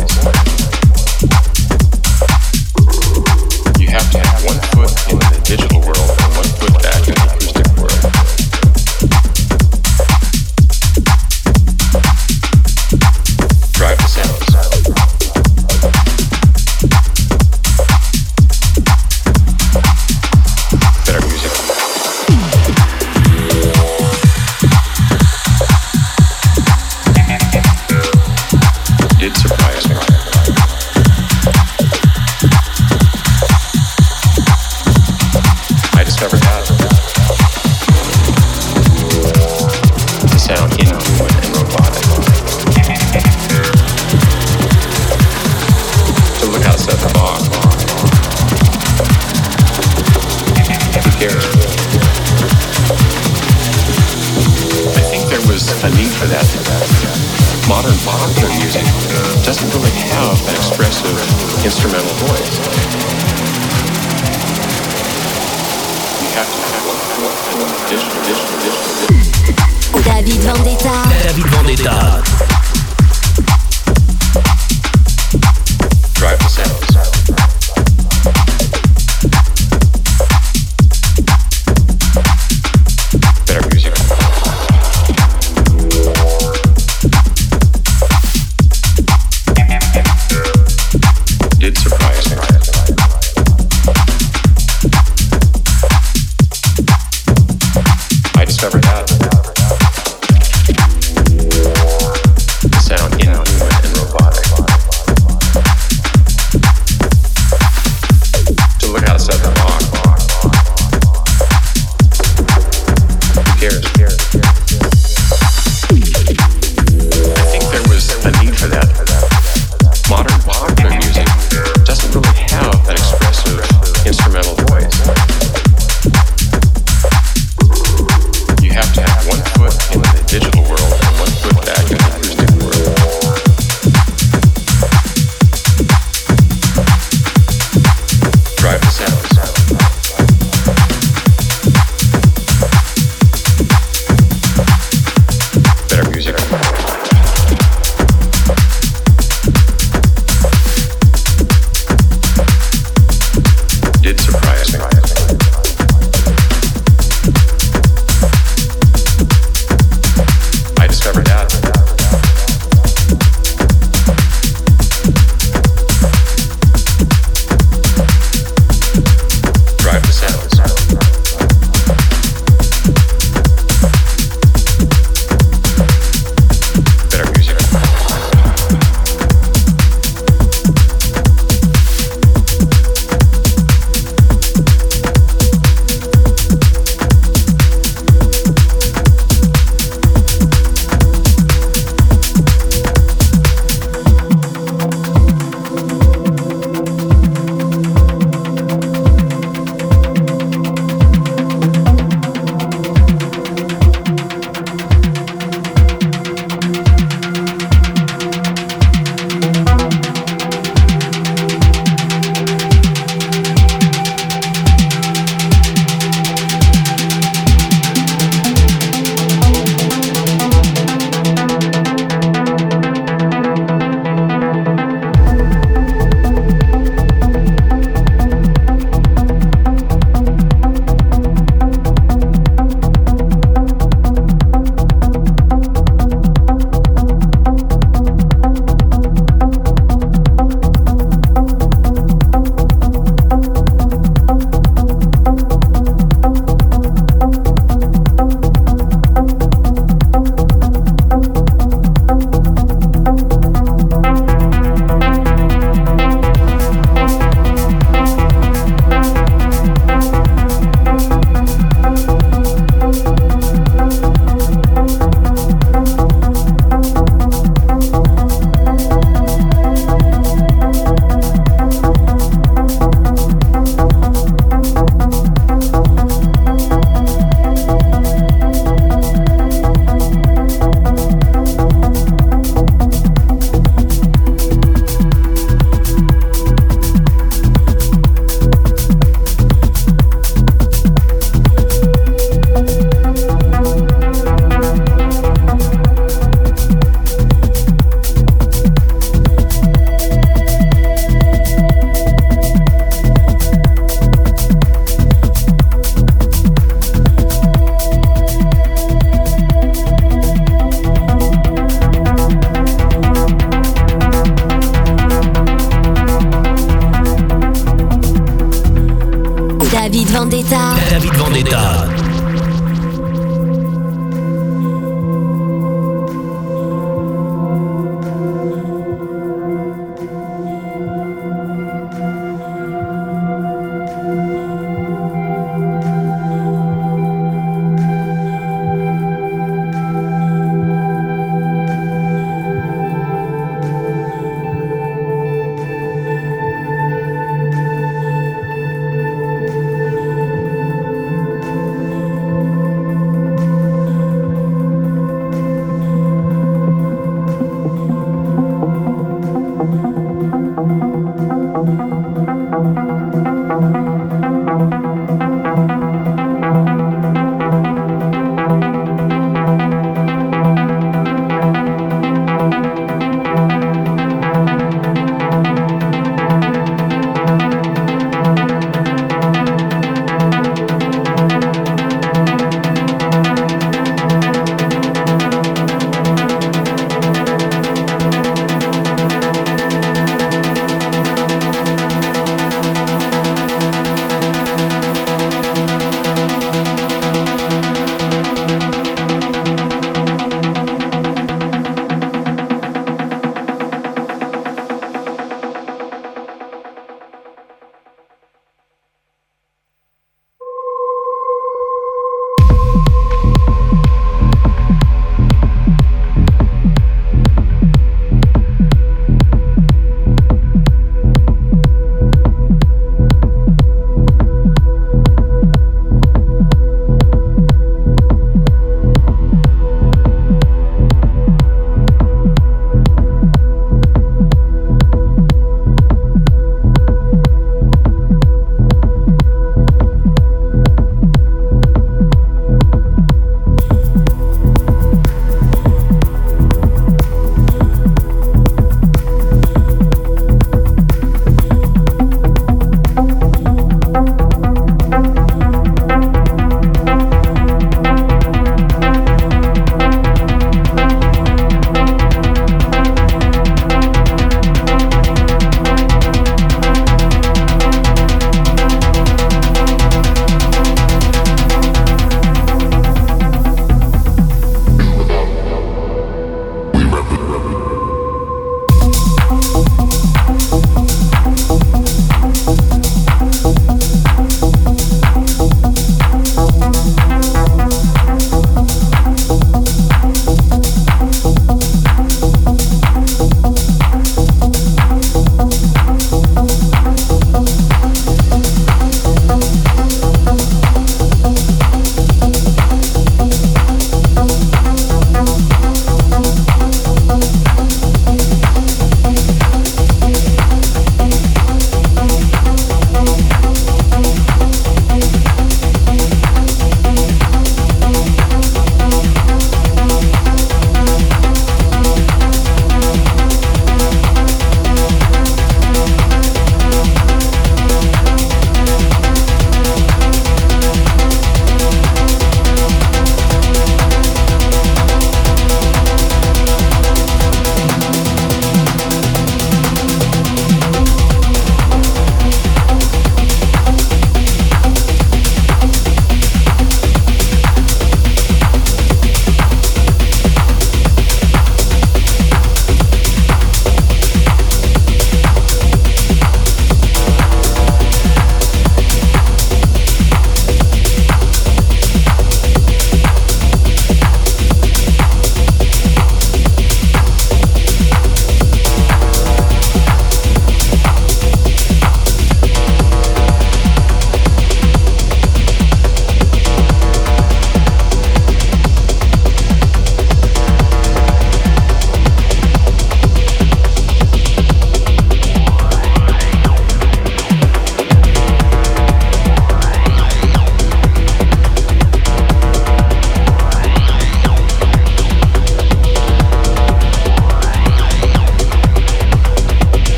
Records.